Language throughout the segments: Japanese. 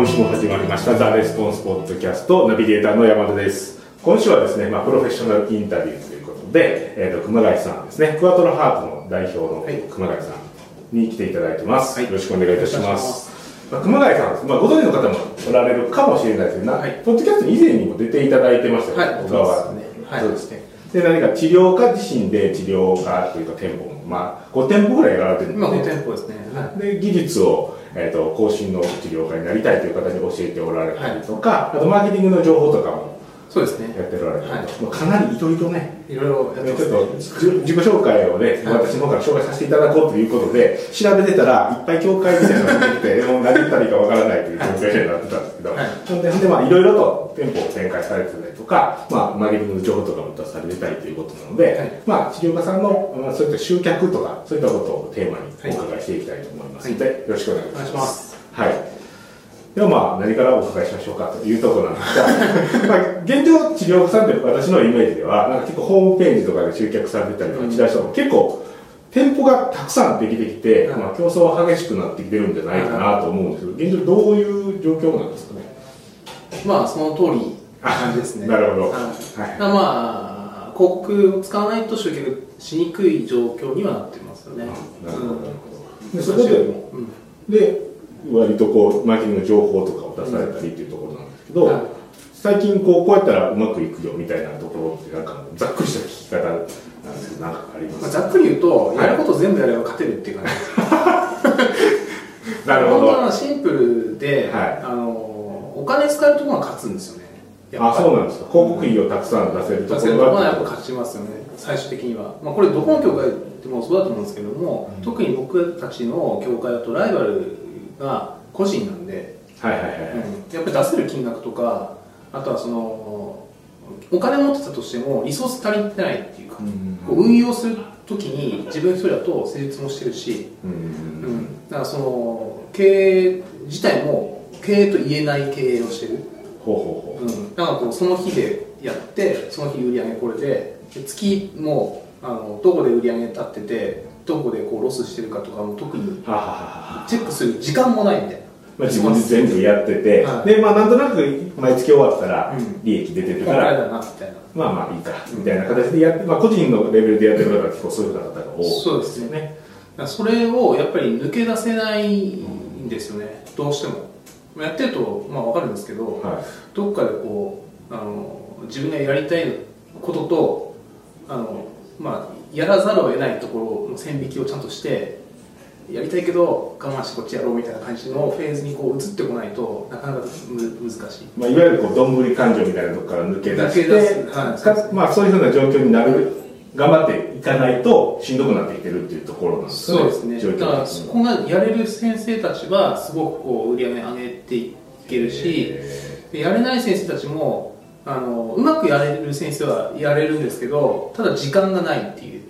今週も始まりましたザ・レスポンスポッドキャストナビゲーターの山田です。今週はですね、まあ、プロフェッショナルインタビューということで、えーと、熊谷さんですね。クワトロハートの代表の熊谷さんに来ていただいてます、はい、よろしくお願いいたします。まあ、熊谷さんまあ、ご存知の方もおられるかもしれないですけど、はい、ポッドキャスト以前にも出ていただいてましたよ、はい、小川、ね、そうですね。で何か治療家自身で治療家というか店舗も、まあ、5店舗ぐらいやられてるんですね。今5店舗ですね、はい、で技術をえーと、更新の治療家になりたいという方に教えておられたりとか、はい、あとマーケティングの情報とかもそうですね。やっておられたりと、はい、かなりいろいろね。いろいろやってちょっと自己紹介をね、私の方から紹介させていただこうということで調べてたらいっぱい教会みたいなのが出て もう何言ったらいいかわからないという状況になってたんですけど、はい、ででまあいろいろと店舗を展開されてたりとか、まあ、マーケティングの情報とかも出されてたりということなので、はい、まあ治療家さんの、まあ、そういった集客とかそういったことをテーマにお伺いしていきたいと思いますので、よろしくお願いします。はいではまあ何からお伺いしましょうかというところなんですが まあ現状治療さんって私のイメージではなんか結構ホームページとかで集客されてたりとかチラシとか結構店舗がたくさんできてきて、うん、まあ、競争は激しくなってきてるんじゃないかなと思うんですけど現状どういう状況なんですかね？まあその通り感じですね。なるほど、はい、まあ広告を使わないと集客しにくい状況にはなってますよね。なるほど、うん、でそこで、うん、で割とこうマーケティングの情報とかを出されたりっていうところなんですけど、はい、最近こうこうやったらうまくいくよみたいなところってなんかざっくりした聞き方なんですけど何かありますか、まあ、ざっくり言うと、やること全部やれば勝てるっていう感じ。です、なるほど。シンプルで、はい、あのお金使えるところが勝つんですよね。あそうなんですか。広告費をたくさん出せるところがやっぱ勝ちますよね。最終的には、まあ、これどこの業界でもそうだと思うんですけども、うん、特に僕たちの業界だとライバルが個人なんで、はいはいはい、うん、やっぱり出せる金額とかあとはそのお金持ってたとしてもリソース足りてないっていうか、うん、運用する時に自分一人だと成立もしてるし、うん、うん、だからその経営自体も経営と言えない経営をしてる。ほうほうほう、うん、だからこうその日でやってその日売り上げこれで月もあのどこで売り上げ立っててどこでこうロスしてるかとかも特にチェックする時間もないみたいな。まあ、自分で全部やってて、はい、でまあなんとなく毎月終わったら利益出てるから、うん、まあまあいいかみたいな形でやって、まあ、個人のレベルでやってる方は結構そういう方が多いそうですよねそれをやっぱり抜け出せないんですよね、どうしても。やってるとまあ分かるんですけど、はい、どっかでこうあの自分がやりたいこととあのまあやらざるを得ないところの線引きをちゃんとしてやりたいけど我慢してこっちやろうみたいな感じのフェーズにこう移ってこないとなかなか難しい、まあ、いわゆるこうどんぶり感情みたいなところから抜け出して、はい。まあ、そういうふうな状況になる頑張っていかないとしんどくなっていけるっていうところなんですねそうですね。だからそこがやれる先生たちはすごくこう売り上げ上げていけるしやれない先生たちもあのうまくやれる先生はやれるんですけどただ時間がないっていう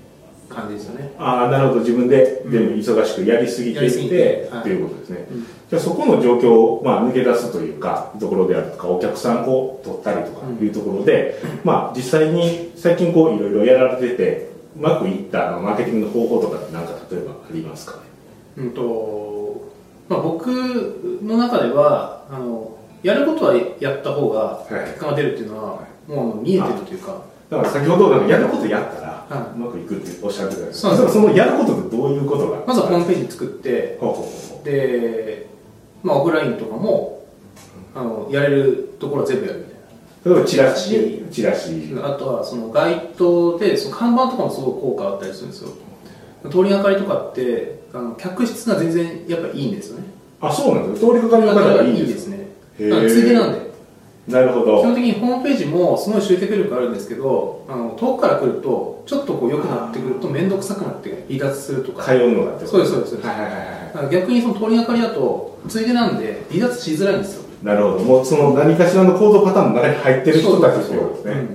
感じですよね。ああなるほど。自分ででも忙しくやりすぎていて、うん、っていうことですね、うん、じゃあそこの状況を、まあ、抜け出すというかところであるとかお客さんを取ったりとかいうところで、うん、まあ実際に最近こういろいろやられててうまくいったマーケティングの方法とかって何か例えばありますかね？うんと、まあ、僕の中ではあのやることはやった方が結果が出るっていうのは、はい、もう見えてるというか。だから先ほどやることやったらうまくいくっておっしゃってたんです。けどそのやることってどういうことがまずはホームページ作ってで、まあ、オフラインとかもあのやれるところは全部やるみたいな。例えばチラシチラシ。あとはその街頭でその看板とかもすごい効果あったりするんですよ。通りがかりとかってあの客室が全然やっぱいいんですよね。あそうなんです通りがかりの方がいいんですねついでなんで。なるほど。基本的にホームページもすごい集客力あるんですけどあの遠くから来るとちょっとこう良くなってくると面倒くさくなって離脱するとか。通うのがってそうですそうです。はいはいはい、逆にその通りがかりだとついでなんで離脱しづらいんですよ。なるほど。もうその何かしらの行動パターンの中に入ってる人たちってことですね、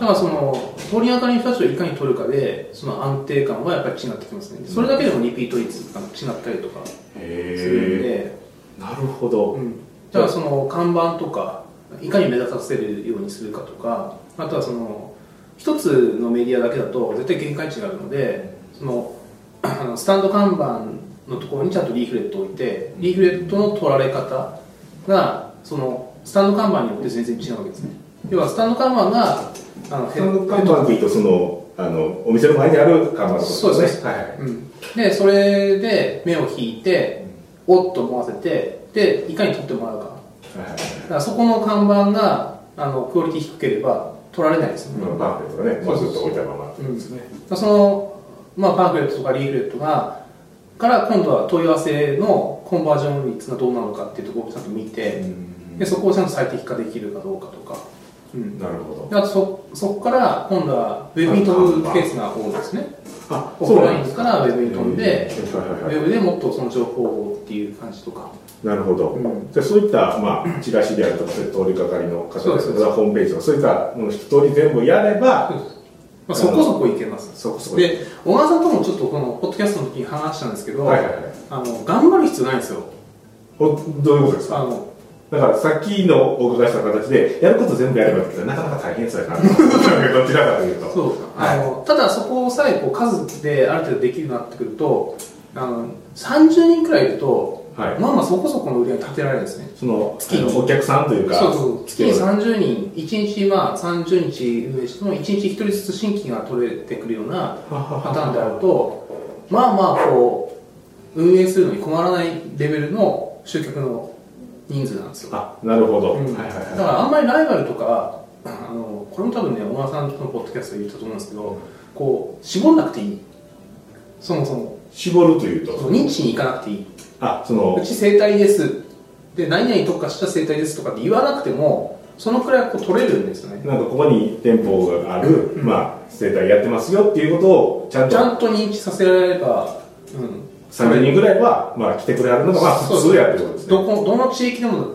だからその通りがかりの人たちをいかに取るかでその安定感はやっぱり違ってきますね。それだけでもリピート率が違ったりとかするんで。なるほど、うん、だからその看板とかいかに目立たせるようにするかとかあとはその一つのメディアだけだと絶対限界値があるのでそのあのスタンド看板のところにちゃんとリーフレットを置いてリーフレットの取られ方がそのスタンド看板によって全然違うわけですね。要はスタンド看板があのスタンド看板っていうとそのあのお店の前にある看板とですね。そうですね、はいはい。うん、でそれで目を引いておっと思わせてでいかに撮ってもらうか,、はいはい、だからそこの看板があのクオリティ低ければ取られないですよね、パンフレットがね、まあ、ずっと置いたままですね、うん、その、まあ、パンフレットとかリーフレットがから今度は問い合わせのコンバージョン率がどうなのかっていうところをちゃんと見て、でそこをちゃんと最適化できるかどうかとか、うん、なるほど。あとそそこから今度はウェブに飛ぶケースが多いですね。あオフラインか。らウェブに飛んで、ウェブでもっとその情報をっていう感じとか。なるほど、うん、じゃそういった、まあ、チラシであるとか通りかかりの方です。とかホームページとかそういったもの一通り全部やればまあ、そこそこいけます。そこそこで小川さんともちょっとこのポッドキャストの時に話したんですけど、はいはいはい、あの頑張る必要ないんですよ。どういうことですか？あのだからさっきのお伺いした形でやること全部やればいいけどなかなか大変そうやなどちらかというと。そう、はい、あのただそこさえこう数である程度できるようになってくるとあの30人くらいいると、はい、まあまあそこそこの売り上げ立てられるんですね。その月に。お客さんというかそうそう。月に30人1日まあ30日運営しても1日1人ずつ新規が取れてくるようなパターンであるとまあまあこう運営するのに困らないレベルの集客の人数なんですよ。あなるほど、うん、はいはいはい、だからあんまりライバルとかあのこれも多分ね小川さんのポッドキャストで言ったと思うんですけどこう絞んなくていい。そもそも。絞るというと？認知に行かなくていい。あそのうち生態です。で何々特化した生態ですとかって言わなくてもそのくらいこう取れるんですよね。なんかここに店舗がある、うん、まあ生態やってますよっていうことをちゃんと。ちゃんと認知させられれば、うん、30人ぐらいは、まあ、来てくれるのが、まあ、普通やってことですね。どこどの地域でも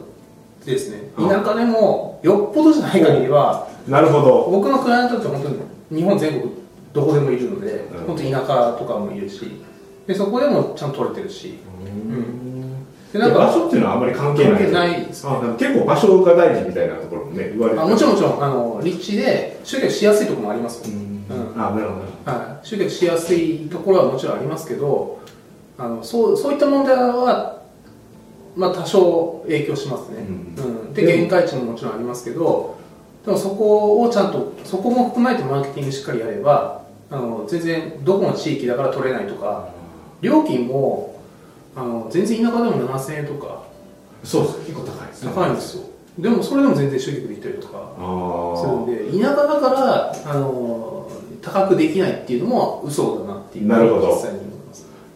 ですね田舎でもよっぽどじゃない限りはなるほど。僕のクライアントって本当に日本全国どこでもいるので、うん、本当に田舎とかもいるしでそこでもちゃんと取れてるし、うん、でなんか場所っていうのはあんまり関係ない。関係ないです、ね、結構場所が大事みたいなところもね言われてあもちろんもちろんあの立地で集客しやすいところもありますもん、うん、あなるほど、はい、集客しやすいところはもちろんありますけどあのそうそういった問題は、まあ、多少影響しますね、うん、うん、で限界値ももちろんありますけどでもそこをちゃんとそこも含めてマーケティングしっかりやればあの全然どこの地域だから取れないとか料金もあの全然田舎でも7000円とかそうです結構高いですね。高いんですよ。でもそれでも全然集客できたりとかするんで田舎だからあの高くできないっていうのも嘘だなっていう。なるほど。実際に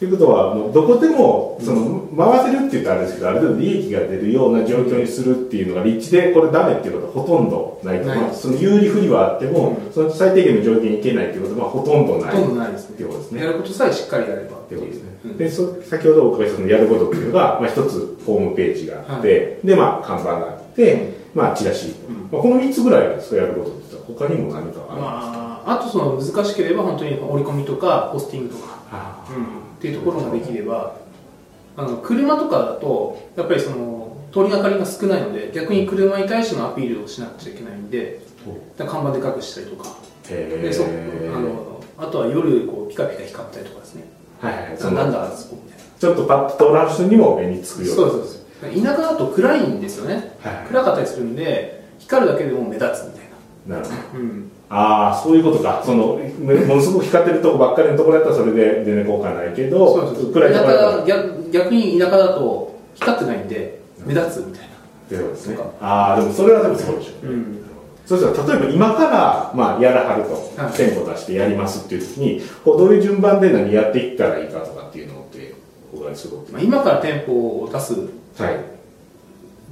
ということは、もうどこでも、その、回せるって言ったらあれですけど、ある程度利益が出るような状況にするっていうのが、立地でこれダメっていうことはほとんどないと。まあ、その有利不利はあっても、その最低限の条件にいけないっていうことはほとんどない。ほとんどないですね。ことですね。やることさえしっかりやればっていうことですね。で、そ先ほどお伺いしたそのやることっていうのが、まあ一つホームページがあって、で、まあ看板があって、まあチラシ。まあこの3つぐらいですか、やることって言ったら、他にも何かあるんですか、まあ、あとその難しければ本当に折り込みとか、ポスティングとか。うんっていうところができればあの車とかだとやっぱりその通りがかりが少ないので逆に車に対してのアピールをしなくちゃいけないんで看板でかくしたりとか。でそあのあとは夜こうピカピカ光ったりとかですね。はいはい。そなんだあそこみたいな。ちょっとパッと通ら人にも目につくようそうそうそう。田舎だと暗いんですよね、はい、暗かったりするんで光るだけでも目立つみたいな。なるほど、うんああそういうことか。そのものすごく光ってるとこばっかりのところだったらそれで全然効果ないけどそうそう逆逆に田舎だと光ってないんで目立つみたいな。ってことですね。ああでもそれはでもそうでしょ。う、ね、うん、そしたら例えば今から、まあ、やらはると、はい、店舗出してやりますっていう時にこうどういう順番で何やっていったらいいかとかっていうのってお伺いするまあ、今から店舗を出す、はい、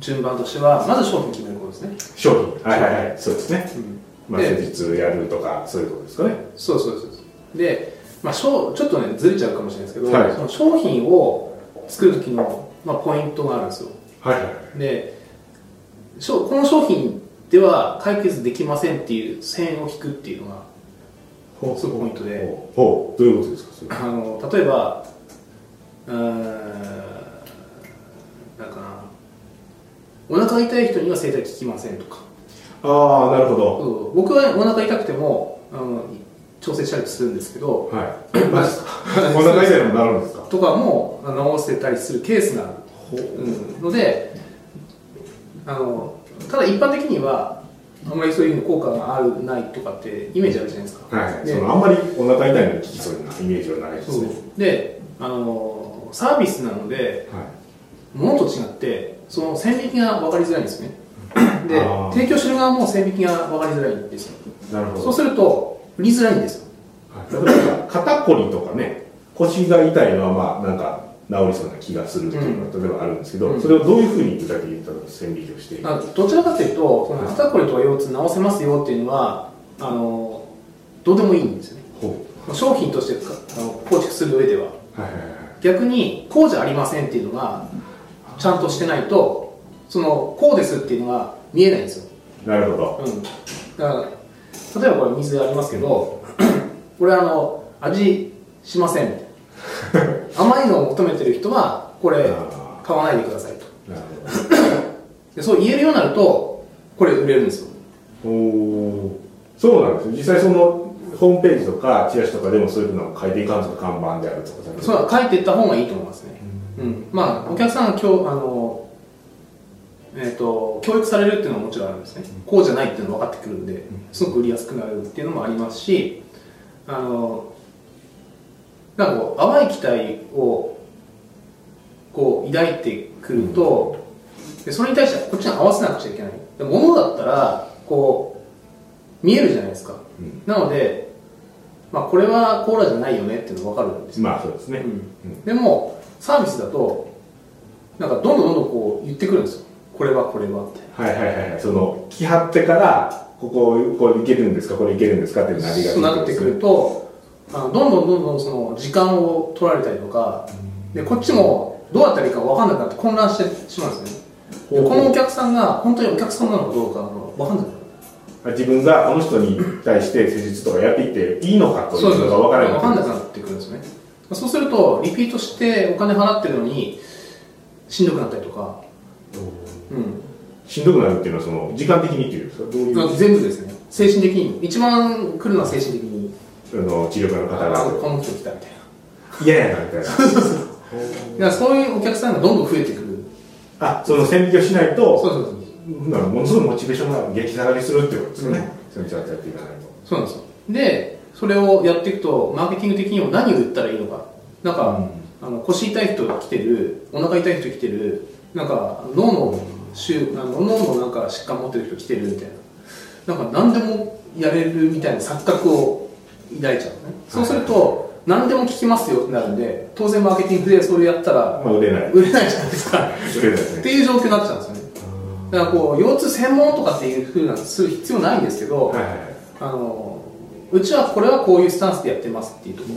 順番としてはまず商品決めることですね。商品。はいはいはい。そうですね、うんまあ、施術やるとかそういうことですかね。そうそうそうで、まあ、ちょっとねずれちゃうかもしれないですけど、はい、その商品を作る時の、まあ、ポイントがあるんですよ。はいはい。でこの商品では解決できませんっていう線を引くっていうのがすごいポイントで。ほう。どういうことですかあの例えばうんなんかな。お腹痛い人には整体効きませんとかああなるほど。僕はお腹痛くてもあの調整したりするんですけど、はい、マジですかお腹痛いのもなるんですか？とかも治せたりするケースがある、う。ん、のであのただ一般的にはあんまりそういう効果があるないとかってイメージあるじゃないですか。はいそのあんまりお腹痛いのに効きそうなイメージはないですね。であのサービスなので、はい、物と違ってその線引きが分かりづらいんですねで提供してる側も線引きが分かりづらいんですよ。なるほど。そうすると売りづらいんです。よ、はい、例えば肩こりとかね腰が痛いのはまあなんか治りそうな気がするっていうのが例えばあるんですけど、うん、それをどういうふうに具体的に線引きをしてあどちらかというとその肩こりとか腰痛治せますよっていうのはあのどうでもいいんですよね。商品としてあの構築する上では,、はいはいはい、逆にこうじゃありませんっていうのがちゃんとしてないとそのこうですっていうのが見えないんですよ。なるほど、うん、だから例えばこれ水ありますけど、これあの味しません。甘いのを求めてる人はこれ買わないでくださいと。でそう言えるようになるとこれ売れるんですよ。おそうなんです実際そのホームページとかチラシとかでもそういうのを書いていかんとか看板であるとかそう書いていった方がいいと思いますね、うん、うん、まあお客さんが今日あのえーと、教育されるっていうのはもちろんあるんですね、こうじゃないっていうのが分かってくるんですごく売りやすくなるっていうのもありますしあのなんかこう淡い期待をこう抱いてくると、でそれに対してこっちに合わせなくちゃいけない。で物だったらこう見えるじゃないですか、うん、なので、まあ、これはコーラじゃないよねっていうのが分かるんですまあそうですね、うん、でもサービスだとなんかどんどんどんどんこう言ってくるんですよこれはこれはってはいはいはいその来はってからこここういけるんですか？これいけるんですかってなりがちそうなってくるとあのどんどんどんどんその時間を取られたりとかでこっちもどうやったらいいか分かんなくなって混乱してしまうんですね。でこのお客さんが本当にお客さんなのかどうか分かんない。自分があの人に対して施術とかやっていっていいのかというのが分からない分かんなくなってくるんですね。そうするとリピートしてお金払ってるのにしんどくなったりとか。う。んしんどくなるっていうのはその時間的にっていう。んですかどういう全部ですね。精神的に。一番来るのは精神的に。あの治療家の方がこの人来たみたいな。嫌やなみたいな。いやそういうお客さんがどんどん増えてくる。あその線引きをしないとそうそうそう。ものすごいモチベーションが激下がりするってことですよね、うん、それちゃんとやっていかないと。そうなんですよ。でそれをやっていくとマーケティング的にも何を売ったらいいのか。なんか、うん、あの腰痛い人が来てるお腹痛い人来てるなんか脳のあの脳のなんか疾患持ってる人来てるみたいな。なんか何でもやれるみたいな錯覚を抱いちゃうね、そうすると、何でも聞きますよってなるんで当然マーケティングでそれやったら、まあ、売れない。売れないじゃないですか。売れない、ね、っていう状況になっちゃうんですよね。だからこう腰痛専門とかっていうふうなする必要ないんですけど、はいはい、あのうちはこれはこういうスタンスでやってますっていうところ、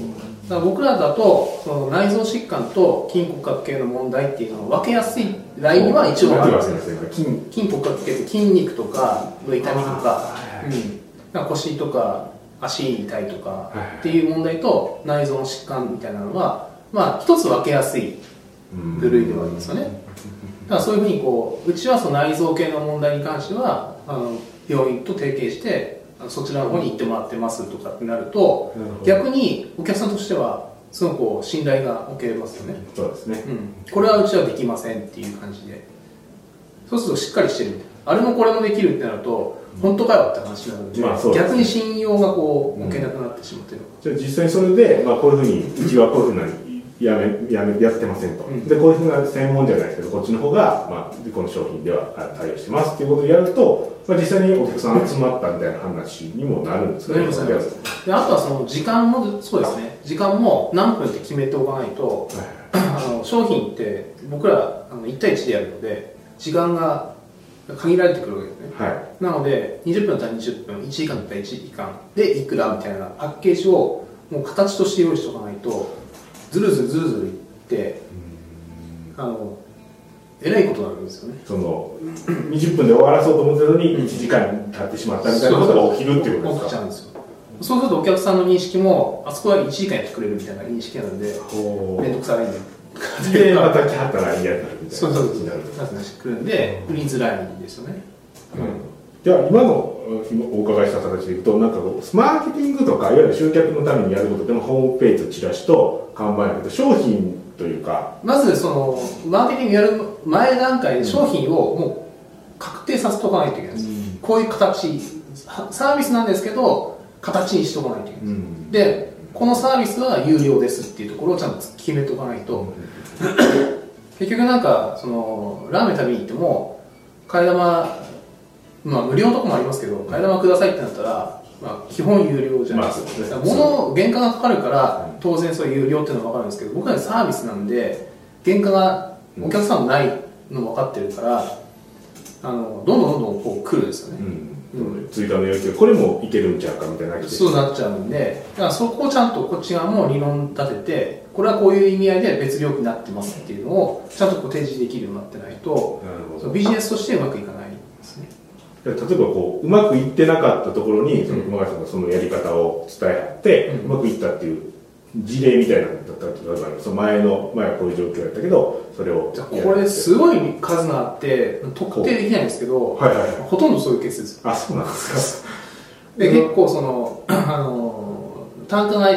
だから僕らだとその内臓疾患と筋骨格系の問題っていうのを分けやすいラインには一応あるんですよ。筋。筋骨格系って筋肉とかの痛みとか、うん、腰とか足痛いとかっていう問題と内臓の疾患みたいなのは、まあ、一つ分けやすい部類ではありますよね。だからそういうふうにこううちはその内臓系の問題に関してはあの病院と提携してそちらの方に行ってもらってますとかってなると逆にお客さんとしてはすごくこう信頼が置けますよね。そうですね、うん、これはうちはできませんっていう感じで。そうするとしっかりしてる。あれもこれもできるってなると本当かよって話なので,、まあで逆に信用がこう置けなくなってしまってる、じゃあ実際それで、まあ、こういうふうにうちはこういうふうなやめやめやってませんと、うん、でこういうふうな専門じゃないですけどこっちの方が、まあ、この商品では対応してますっていうことをやると、まあ、実際にお客さん集まったみたいな話にもなるんですかね。であとはその時間もそうですね。時間も何分って決めておかないと、はい、あの商品って僕らあの1対1でやるので時間が限られてくるわけですね、はい、なので20分だったら20分1時間だったら1時間でいくらみたいなパッケージをもう形として用意しておかないとずるずるずるずるいってあのえらいことになるんですよね。その20分で終わらそうと思ってたのに1時間経ってしまったみたいなことが起きるっていうことですか？起きちゃうんですよ。そうするとお客さんの認識もあそこは1時間やってくれるみたいな認識なので面倒くさいんで。でまた来はったら嫌だみたいな。そうそうそう。なってくるんで売りづらいんですよね、うん、じゃあ今のお伺いした形でいくとなんかマーケティングとかいわゆる集客のためにやることでもホームページとチラシと看板やけど商品というか。まずそのマーケティングやる前段階で商品をもう確定させておかないといけないんです、うん、こういう形サービスなんですけど形にしておかないといけない、うん、でこのサービスは有料ですっていうところをちゃんと決めておかないと、結局なんかそのラーメン食べに行っても替え玉まあ無料のとこもありますけど替え玉くださいってなったらまあ、基本有料じゃないですか、まあ、物原価がかかるから当然そういう有料っていうのは分かるんですけど僕らサービスなんで原価がお客さんないの分かってるから、あのどんどんどんどんこう来るんですよね、うん。うん、追加の要求これもいけるんちゃうかみたいなそうなっちゃうんでだからそこをちゃんとこっち側も理論立ててこれはこういう意味合いで別料金になってますっていうのをちゃんとこう提示できるようになってないとビジネスとしてうまくいかないですね例えばこううまくいってなかったところにその熊谷さんがそのやり方を伝え合って、うまくいったっていう事例みたいなのだったら例えばその前の前はこういう状況だったけどそれをこれすごい数があって特定できないんですけど、はいはいはい、ほとんどそういうケースです。あそうなんですか。で結構そのあの単価が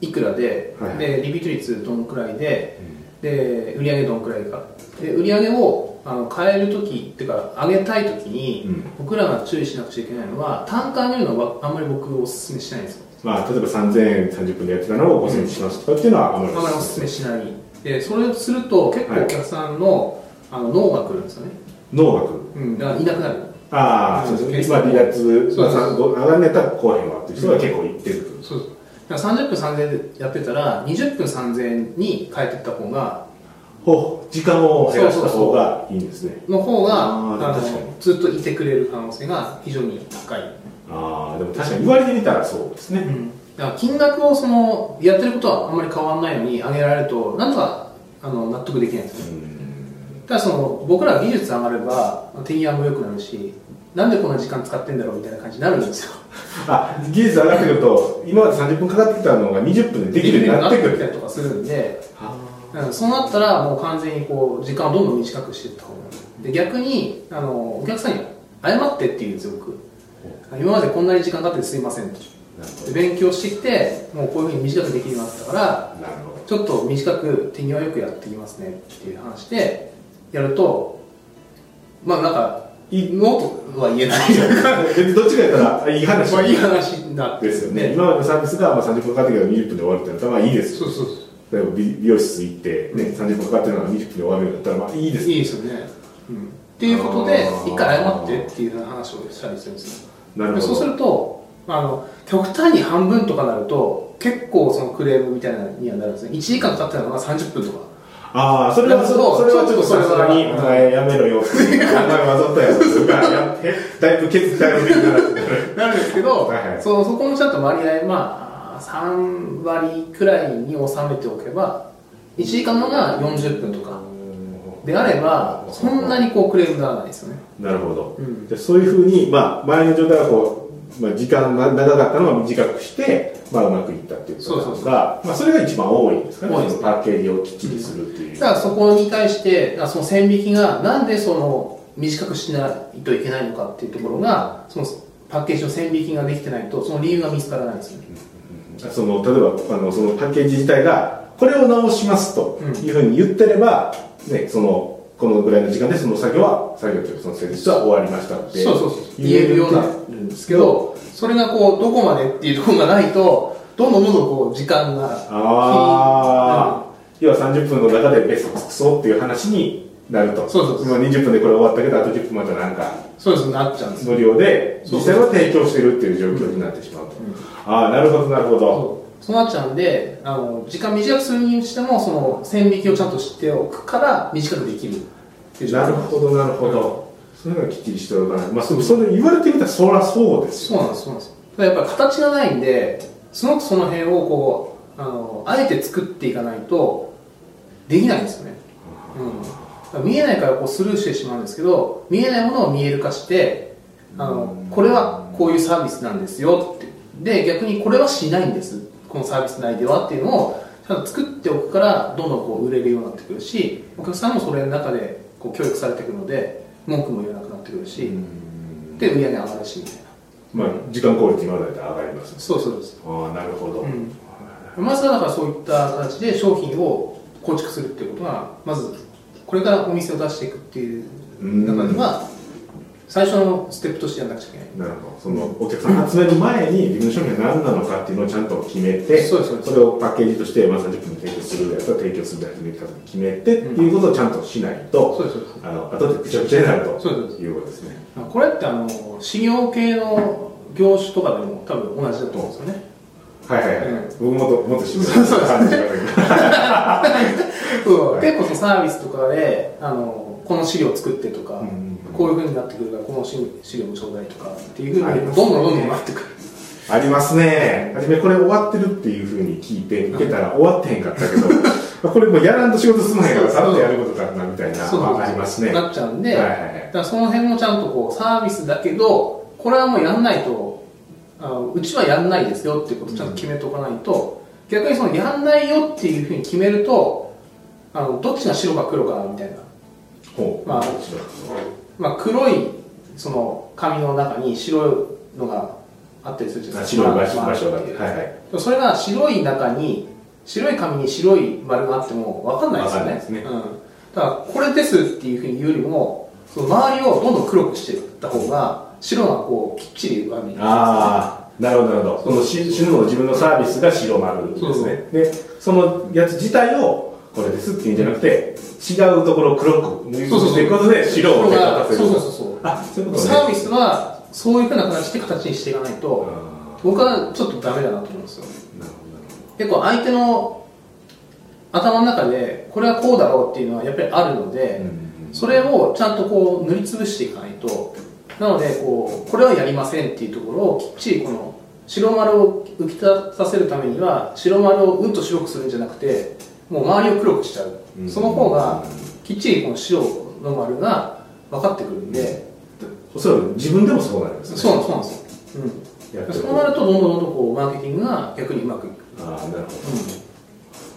いくらではい、でリピート率どのくらいで、うん、で売上どのくらいか。で売上をあの変える時っていうか上げたい時に、うん、僕らが注意しなくちゃいけないのは単価上げるのはあんまり僕おすすめしないんですよ。まあ、例えば3000円30分でやってたのを5000円にしますとかっていうのはあまりおすすめしない。でそれをすると結構お客さんの,、あの脳が来るんですよね。脳が来る、うん、だからいなくなる。ああ、そうですね。まあ、離脱、まあ、上がんねたら後編はっていう人が結構いってる。そうです。30分3000円でやってたら、20分3000円に変えていった方が、時間を減らした方がいいんですね。の方が、あのずっといてくれる可能性が非常に高い。ああでも確かに言われてみたらそうですね、うん、だから金額をそのやってることはあんまり変わらないのに上げられるとなんとかあの納得できないんですよ、うん、ただその僕ら技術上がれば手際も良くなるしなんでこんな時間使ってんだろうみたいな感じになるんですよあ技術上がってくると今まで30分かかってきたのが20分でできるようになってくるたりとかするんで。そうなったらもう完全にこう時間をどんどん短くしていった方がいい。で逆にあのお客さんに謝ってって言うんですよ僕今までこんなに時間かかってすいませんと。勉強してきてもうこういうふうに短くできるようになったからちょっと短く手際よくやっていきますねっていう話でやるとまあなんかノーとは言えない。どっちかやったらいい話。まあいい話になってですよね。今までのサービスがまあ30分かかってけど20分で終わるってなったらまあいいですそうそうそう。例えば美容室行ってね、30分かかってるのが20分で終わるんだったらまあいいですいいですよね、うん、っていうことで一回謝ってっていう話をしたりするんですよ。なるほど。そうするとあの極端に半分とかなると結構そのクレームみたいなにはなるんですね。1時間経ってたのが30分とかああそれはそれはちょっとさすがにやめろよお前わざとやつがやってだいぶ決断をできななるんですけど、そそこのちゃんと割合まあ3割くらいに収めておけば1時間のが40分とかであればそんなにこうクレームにならないですよね。なるほど、うん、じゃそういうふうに、まあ、前の状態はこうまあ、時間が長かったのは短くして、まあ、うまくいったっていうことがまあ、それが一番多いんですかね。パッケージをきっちりするっていう、だからそこに対してその線引きがなんでその短くしないといけないのかっていうところがそのパッケージの線引きができてないとその理由が見つからないですよね、その例えばあのそのパッケージ自体がこれを直しますというふうに言ってれば、ね、そのこのぐらいの時間でその作業は作業というかその施術は終わりましたってそうそうそう。言えるようになるんですけどそれがこうどこまでっていうところがないとどんどんどんどんこう時間がああ要は30分の中でベスト尽くそうっていう話になると。そうそう今20分でこれ終わったけどあと10分またなんかそうですなっちゃうんです無料で実際は提供してるっていう状況になってしまうと、うん、ああなるほどなるほどそうなっちゃうんであの時間短くするにしてもその線引きをちゃんと知っておくから短くできるなるほどなるほど、そういうのがきっちりしておかない。まあそれ言われてみたらそりゃそうですそうなんですそうなんです。やっぱり形がないんですごくその辺をこうあのあえて作っていかないとできないんですよね、うん、見えないからこうスルーしてしまうんですけど見えないものを見える化してあのこれはこういうサービスなんですよって。で逆にこれはしないんですこのサービス内ではっていうのをちゃんと作っておくからどんどんこう売れるようになってくるしお客さんもそれの中でこう教育されてくるので文句も言えなくなってくるしで売り上げ上がるしみたいな。まあ時間効率今まで上がります、ね、そうそうですああなるほど、うん、まずはだからそういった形で商品を構築するっていうことがまずこれからお店を出していくっていう中では最初のステップとしてやらなくちゃいけない。なるほど。そのお客さん集める前に自分の商品が何なのかっていうのをちゃんと決めてそうですそれをパッケージとして、まあ、30分で提供するやつは提供するやつに決めてっていうことをちゃんとしないと、そうですそうです。あの後でぐちゃぐちゃになるとそうですいうことですね。これってあの事業系の業種とかでも多分同じだと思うんですよね。はいはいはい、うん。僕もっともっとしぶ感じが 結構そのサービスとかであのこの資料作ってとか、うんこういうふうになってくるからこの資資料もちょうだいとかっていうふうにどんどんどんどんなってくる。ありますね。初めこれ終わってるっていうふうに聞いて受けたら終わってへんかったけど これもうやらんと仕事すまへんからさっとやることかなみたいなそうまあありますね。なっちゃうんで、はいはいはい。だからその辺もちゃんとこうサービスだけどこれはもうやんないとあのうちはやんないですよっていうことをちゃんと決めておかないと、逆にそのやんないよっていうふうに決めるとあのどっちが白か黒かなみたいな、まあまあ、黒いその紙の中に白いのがあったりするじゃないですか。あ白い場所まあ。場所がまあはいはい。それが白い中に白い紙に白い丸があっても分かんないですよね。わかんないですね。うん、だからこれですっていうふうに言うよりもその周りをどんどん黒くしていった方が白がこうきっちり上にああなるほどなるほど。その死死ぬの自分のサービスが白丸ですね。でそのやつ自体をこれですっていうんじゃなくて違うところを黒く塗りそうそうそう。ことで白を手が立たせる。そうそうそうそう。あそういうことね。サービスはそういうふうな形で形にしていかないとあ僕はちょっとダメだなと思うんですよ。ーなるほど。なる結構相手の頭の中でこれはこうだろうっていうのはやっぱりあるので、それをちゃんとこう塗りつぶしていかないと。なのでこうこれはやりませんっていうところをきっちりこの白丸を浮き立たせるためには白丸をうんと白くするんじゃなくてもう周りを黒くしちゃう、うん。その方がきっちりこの白の丸が分かってくるんで、おそらく自分でもそうなりますね。そうなんそうなんですよ、うん、そうなるとどんどんどんどんこうマーケティングが逆にうまく。いく、ああなるほど。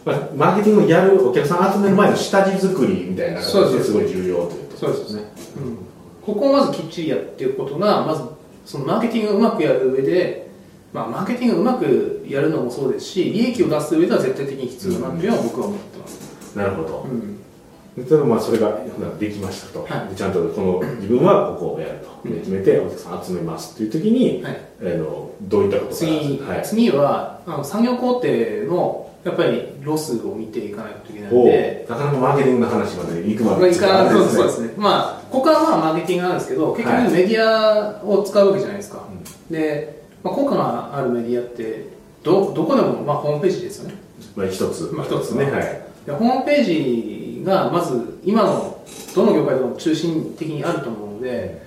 まあ、マーケティングをやるお客さん集める前の下地作りみたいな形そうです。ごい重要というとそうですね、うん、ここをまずきっちりやっていくことがまずそのマーケティングをうまくやる上で、まあ、マーケティングをうまくやるのもそうですし利益を出す上では絶対的に必要だなというのは僕は思ってます、なるほど。うん。例えばまあそれができましたと、はい。でちゃんとこの自分はここをやると、で決めてお客さん集めますっていう時に、はい。あのどういったこと次,、はい、次はあの産業工程のやっぱりロスを見ていかないといけないのおでなかなかマーケティングの話まで行くままあでいかそうそうでですね。まあここはまあマーケティングなんですけど結局はい。メディアを使うわけじゃないですか、で、まあ、効果があるメディアってどどこでもまあホームページですよね。まあ一つ。まあ一つね。はい。でホームページがまず今のどの業界でも中心的にあると思うので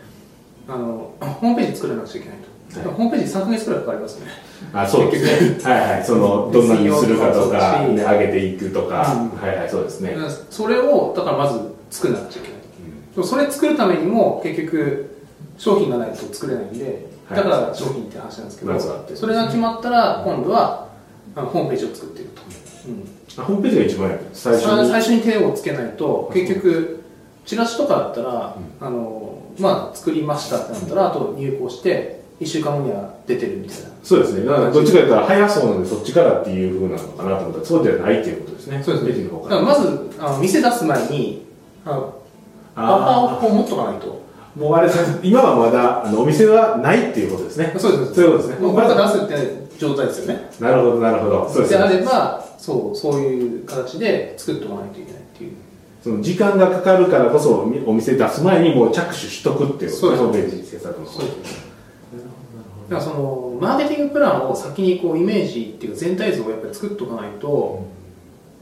あのホームページ作らなくちゃいけないと、はい。ホームページ3ヶ月くらいかかりますね。あそうですね。はいはい。そのどんなにするかとか、上げていくとか、うん。はいはいそうですね、それをだからまず作らなくちゃいけない。でもそれ作るためにも結局商品がないと作れないんではいだから商品って話なんですけど、それが決まったら今度はホームページを作っていくと、うん。あホームページが一番最初に。最初に手をつけないと結局チラシとかだったら、あのまあ作りましたってなったらあと入稿して1週間後には出てるみたいな。そうですね。だからどっちかというと早そうなのでそっちからっていうふうなのかなと思ったらそうではないっていうことですね。そうですレジの方だからまずあの店出す前にあのバッファーをこう持っとかないともうあれ今はまだあのお店はないっていうことですね。そうですそういうことですね。もうこれから出すって状態ですよね。なるほどなるほど。そうですであねればそうそういう形で作っておかないといけないっていう。その時間がかかるからこそお店出す前にもう着手しとくっていうことですねホームページ制作の方。そうです。だからそのマーケティングプランを先にこうイメージっていうか全体像をやっぱり作っておかないと、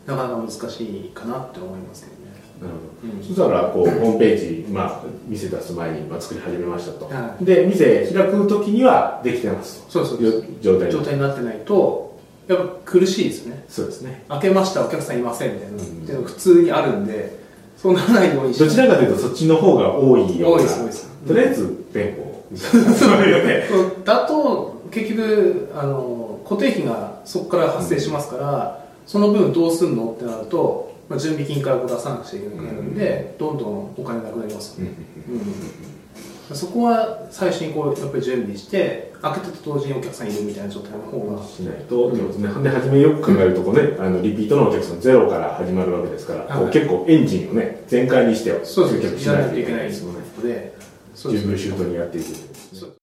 なかなか難しいかなって思いますけどうん。そしたらこうホームページ、まあ、店出す前に、まあ、作り始めましたと、はで店開く時にはできてますそうそうという。状態に。状態になってないとやっぱ苦しいですよね。そうですね。開けましたお客さんいませんみたいな、うん。っていうのが普通にあるんでそうならないようにどちらかというとそっちの方が多いような。多いです多いです。とりあえず店舗みたいなそういうねだと結局あの固定費がそこから発生しますから、その分どうすんのってなると、まあ、準備金からこう出さなくちゃいけなくなるん。で、どんどんお金なくなりますよね、うん。そこは最初にこうやっぱり準備して開けてと同時にお客さんいるみたいな状態の方がしないとってことですね、で初めよく考えるとこうねあのリピートのお客さんゼロから始まるわけですから、はい。結構エンジンをね全開にしてそうです。集客しないといけない。いで。すもんねので順風周到にやっていく